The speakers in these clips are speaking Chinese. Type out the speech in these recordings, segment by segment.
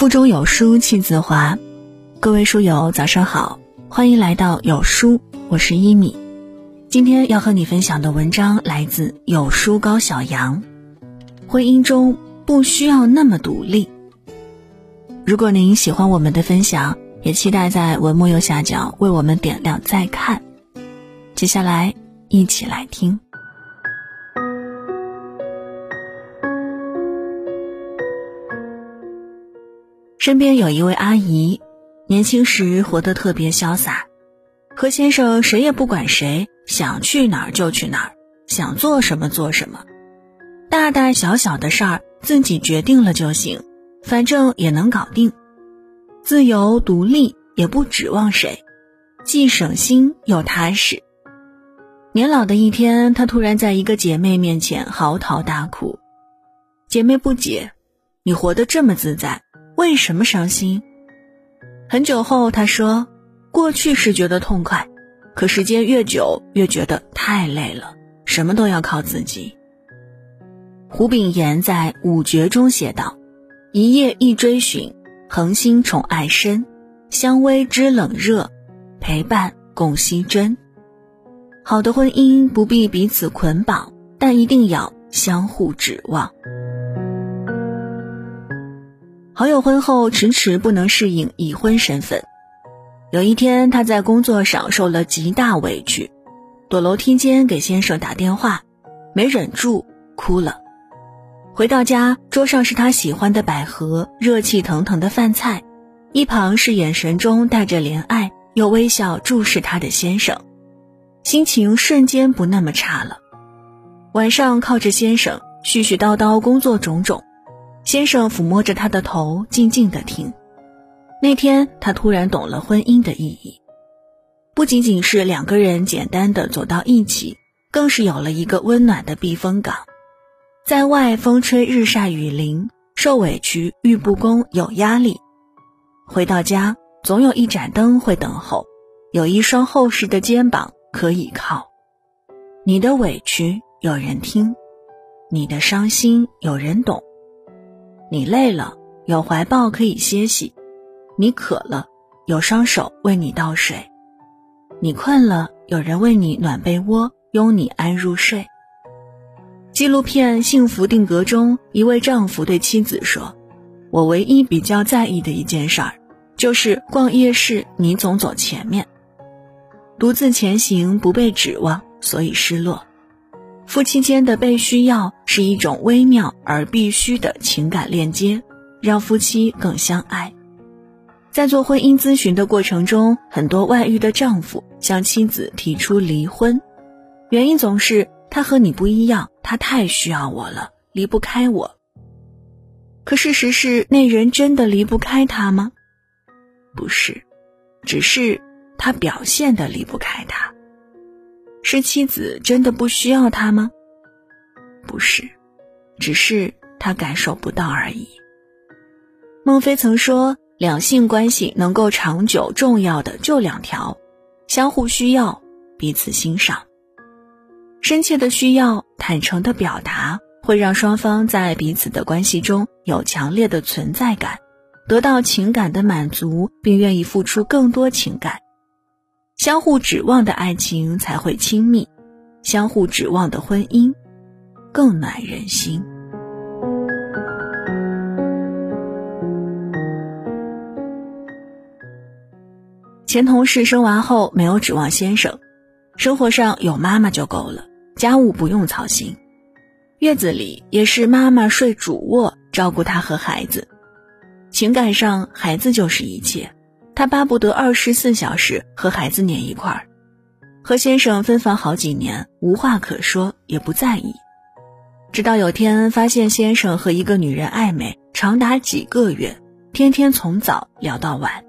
腹中有书气自华，各位书友早上好，欢迎来到有书，我是一米。今天要和你分享的文章来自有书高小阳。婚姻中不需要那么独立。如果您喜欢我们的分享，也期待在文末右下角为我们点亮再看。接下来一起来听。身边有一位阿姨，年轻时活得特别潇洒，和先生谁也不管谁，想去哪儿就去哪儿，想做什么做什么，大大小小的事儿自己决定了就行，反正也能搞定，自由独立也不指望谁，既省心又踏实。年老的一天，她突然在一个姐妹面前嚎啕大哭，姐妹不解：“你活得这么自在。”为什么伤心？很久后，他说：“过去是觉得痛快，可时间越久，越觉得太累了，什么都要靠自己。”胡炳炎在《五绝》中写道：“一夜一追寻，恒心宠爱深，相偎知冷热，陪伴共惜真。”好的婚姻不必彼此捆绑，但一定要相互指望。好友婚后迟迟不能适应已婚身份，有一天他在工作上受了极大委屈，躲楼梯间给先生打电话，没忍住哭了。回到家，桌上是他喜欢的百合、热气腾腾的饭菜，一旁是眼神中带着怜爱又微笑注视他的先生，心情瞬间不那么差了。晚上靠着先生絮絮叨叨工作种种。先生抚摸着她的头，静静的听。那天，他突然懂了婚姻的意义，不仅仅是两个人简单的走到一起，更是有了一个温暖的避风港。在外风吹日晒雨淋，受委屈遇不公有压力；回到家，总有一盏灯会等候，有一双厚实的肩膀可以靠。你的委屈有人听，你的伤心有人懂。你累了，有怀抱可以歇息；你渴了，有双手为你倒水；你困了，有人为你暖被窝，拥你安入睡。纪录片《幸福定格》中，一位丈夫对妻子说：“我唯一比较在意的一件事儿，就是逛夜市你总走前面，独自前行不被指望，所以失落。”夫妻间的被需要是一种微妙而必须的情感链接，让夫妻更相爱。在做婚姻咨询的过程中，很多外遇的丈夫向妻子提出离婚，原因总是他和你不一样，他太需要我了，离不开我。可事实是，那人真的离不开他吗？不是，只是他表现的离不开他。是妻子真的不需要他吗？不是，只是他感受不到而已。孟非曾说，两性关系能够长久，重要的就两条：相互需要，彼此欣赏。深切的需要，坦诚的表达，会让双方在彼此的关系中有强烈的存在感，得到情感的满足，并愿意付出更多情感。相互指望的爱情才会亲密，相互指望的婚姻更暖人心。前同事生完后没有指望先生，生活上有妈妈就够了，家务不用操心，月子里也是妈妈睡主卧照顾他和孩子，情感上孩子就是一切。他巴不得二十四小时和孩子黏一块儿，和先生分房好几年，无话可说，也不在意。直到有天发现先生和一个女人暧昧，长达几个月，天天从早聊到晚，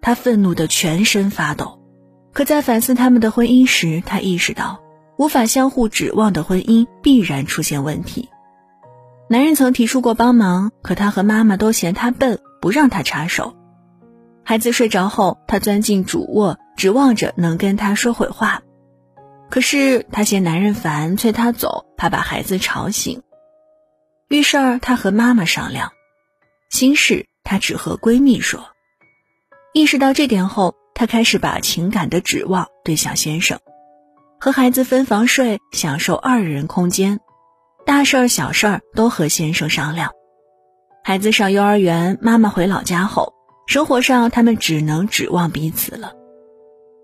他愤怒的全身发抖。可在反思他们的婚姻时，他意识到，无法相互指望的婚姻必然出现问题。男人曾提出过帮忙，可他和妈妈都嫌他笨，不让他插手。孩子睡着后，他钻进主卧，指望着能跟他说会话。可是他嫌男人烦，催他走，怕把孩子吵醒。遇事儿，他和妈妈商量，心事她只和闺蜜说。意识到这点后，她开始把情感的指望对向先生，和孩子分房睡，享受二人空间，大事儿小事儿都和先生商量。孩子上幼儿园，妈妈回老家后，生活上他们只能指望彼此了。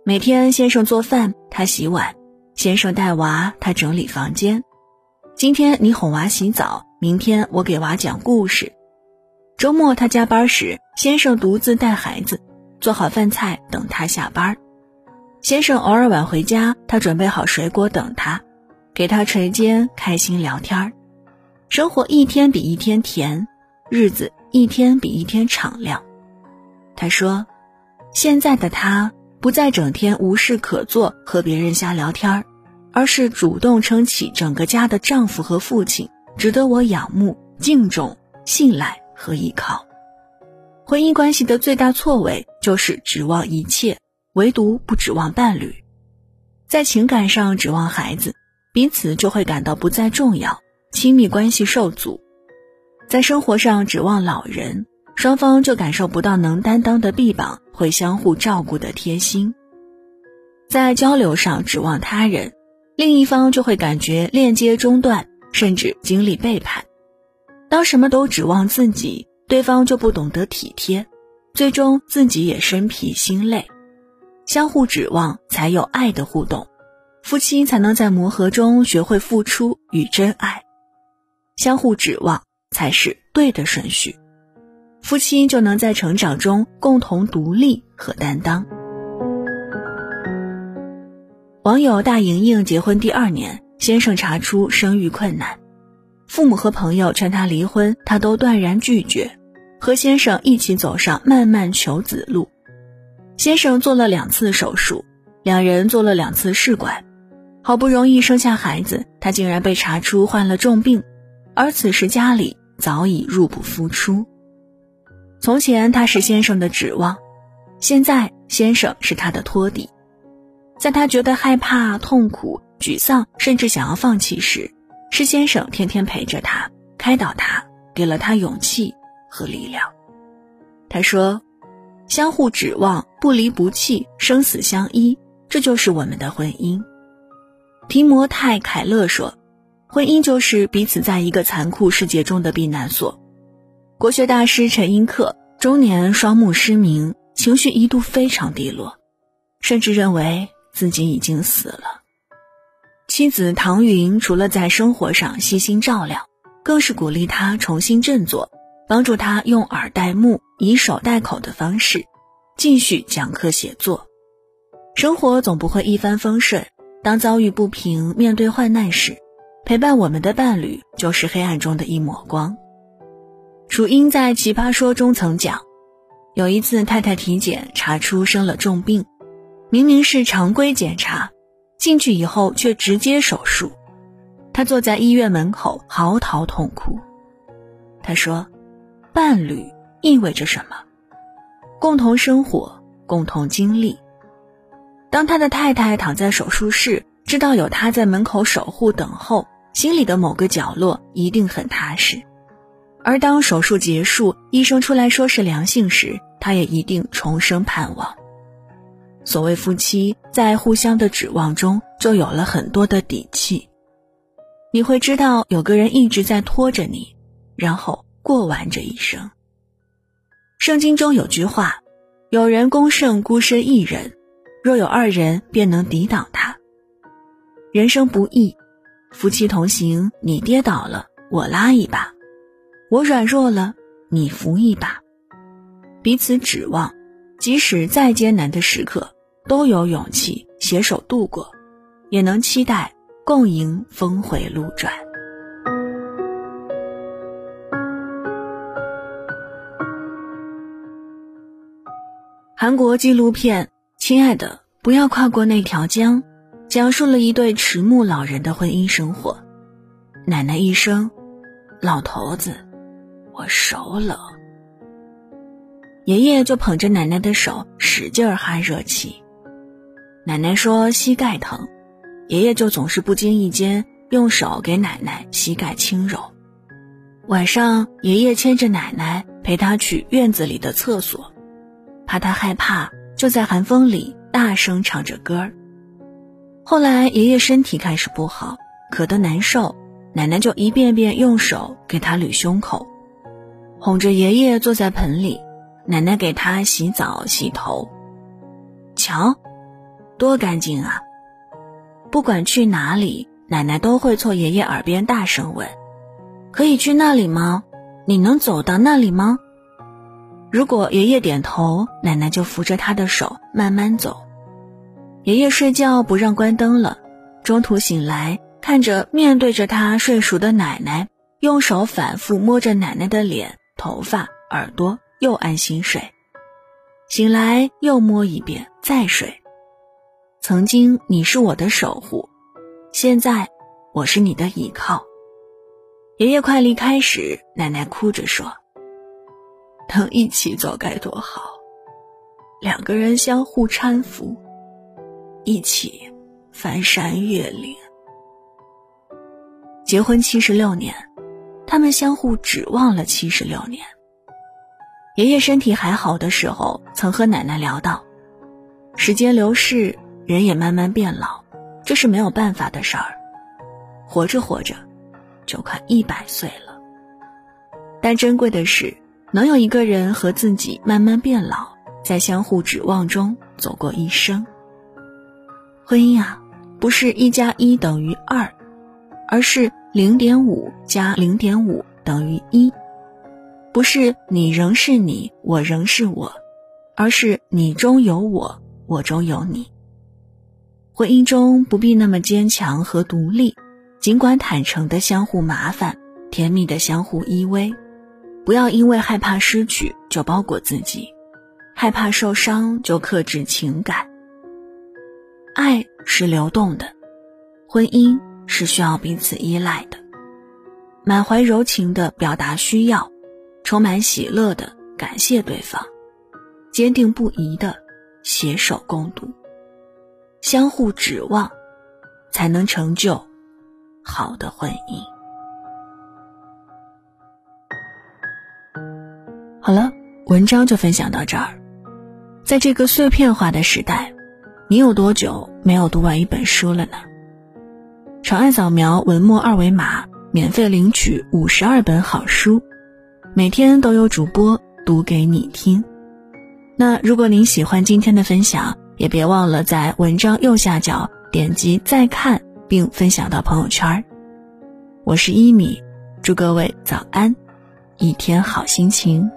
每天先生做饭，他洗碗；先生带娃，他整理房间。今天你哄娃洗澡，明天我给娃讲故事。周末他加班时，先生独自带孩子，做好饭菜等他下班。先生偶尔晚回家，他准备好水果等他，给他捶肩，开心聊天生活一天比一天甜。日子一天比一天敞亮，他说：“现在的他不再整天无事可做和别人瞎聊天儿，而是主动撑起整个家的丈夫和父亲，值得我仰慕、敬重、信赖和依靠。”婚姻关系的最大错位就是指望一切，唯独不指望伴侣。在情感上指望孩子，彼此就会感到不再重要，亲密关系受阻。在生活上指望老人，双方就感受不到能担当的臂膀会相互照顾的贴心；在交流上指望他人，另一方就会感觉链接中断，甚至经历背叛。当什么都指望自己，对方就不懂得体贴，最终自己也身疲心累。相互指望才有爱的互动，夫妻才能在磨合中学会付出与真爱。相互指望。才是对的顺序，夫妻就能在成长中共同独立和担当。网友大莹莹结婚第二年，先生查出生育困难，父母和朋友劝她离婚，她都断然拒绝，和先生一起走上漫漫求子路。先生做了两次手术，两人做了两次试管，好不容易生下孩子，他竟然被查出患了重病。而此时家里早已入不敷出。从前他是先生的指望，现在先生是他的托底。在他觉得害怕、痛苦、沮丧，甚至想要放弃时，是先生天天陪着他，开导他，给了他勇气和力量。他说：“相互指望，不离不弃，生死相依，这就是我们的婚姻。”提摩太·凯勒说。婚姻就是彼此在一个残酷世界中的避难所。国学大师陈寅恪中年双目失明，情绪一度非常低落，甚至认为自己已经死了。妻子唐云除了在生活上悉心照料，更是鼓励他重新振作，帮助他用耳代目、以手代口的方式继续讲课写作。生活总不会一帆风顺，当遭遇不平、面对患难时。陪伴我们的伴侣就是黑暗中的一抹光。楚英在《奇葩说》中曾讲，有一次太太体检查出生了重病，明明是常规检查，进去以后却直接手术，他坐在医院门口嚎啕痛哭。他说：“伴侣意味着什么？共同生活，共同经历。当他的太太躺在手术室，知道有他在门口守护等候。”心里的某个角落一定很踏实，而当手术结束，医生出来说是良性时，他也一定重生盼望。所谓夫妻，在互相的指望中，就有了很多的底气。你会知道有个人一直在拖着你，然后过完这一生。圣经中有句话：“有人攻胜孤身一人，若有二人，便能抵挡他。”人生不易。夫妻同行，你跌倒了，我拉一把；我软弱了，你扶一把。彼此指望，即使再艰难的时刻，都有勇气携手度过，也能期待共迎峰回路转。韩国纪录片《亲爱的，不要跨过那条江》。讲述了一对迟暮老人的婚姻生活。奶奶一生，老头子，我手冷。爷爷就捧着奶奶的手，使劲儿哈热气。奶奶说膝盖疼，爷爷就总是不经意间用手给奶奶膝盖轻揉。晚上，爷爷牵着奶奶陪她去院子里的厕所，怕她害怕，就在寒风里大声唱着歌儿。后来爷爷身体开始不好，咳得难受，奶奶就一遍遍用手给他捋胸口，哄着爷爷坐在盆里，奶奶给他洗澡洗头。瞧，多干净啊！不管去哪里，奶奶都会凑爷爷耳边大声问：“可以去那里吗？你能走到那里吗？”如果爷爷点头，奶奶就扶着他的手慢慢走。爷爷睡觉不让关灯了，中途醒来，看着面对着他睡熟的奶奶，用手反复摸着奶奶的脸、头发、耳朵，又安心睡。醒来又摸一遍，再睡。曾经你是我的守护，现在我是你的依靠。爷爷快离开时，奶奶哭着说：“能一起走该多好，两个人相互搀扶，一起翻山越岭。”结婚七十六年，他们相互指望了七十六年。爷爷身体还好的时候，曾和奶奶聊到：时间流逝，人也慢慢变老，这是没有办法的事儿。活着活着，就快一百岁了。但珍贵的是，能有一个人和自己慢慢变老，在相互指望中走过一生。婚姻啊，不是一加一等于二，而是零点五加零点五等于一。不是你仍是你，我仍是我，而是你中有我，我中有你。婚姻中不必那么坚强和独立，尽管坦诚的相互麻烦，甜蜜的相互依偎，不要因为害怕失去就包裹自己，害怕受伤就克制情感。爱是流动的，婚姻是需要彼此依赖的，满怀柔情的表达需要。充满喜乐的感谢对方，坚定不移的携手共度，相互指望，才能成就好的婚姻。好了，文章就分享到这儿。在这个碎片化的时代，你有多久没有读完一本书了呢？长按扫描文末二维码，免费领取五十二本好书。每天都有主播读给你听。那如果您喜欢今天的分享，也别忘了在文章右下角点击再看，并分享到朋友圈。我是一米，祝各位早安，一天好心情。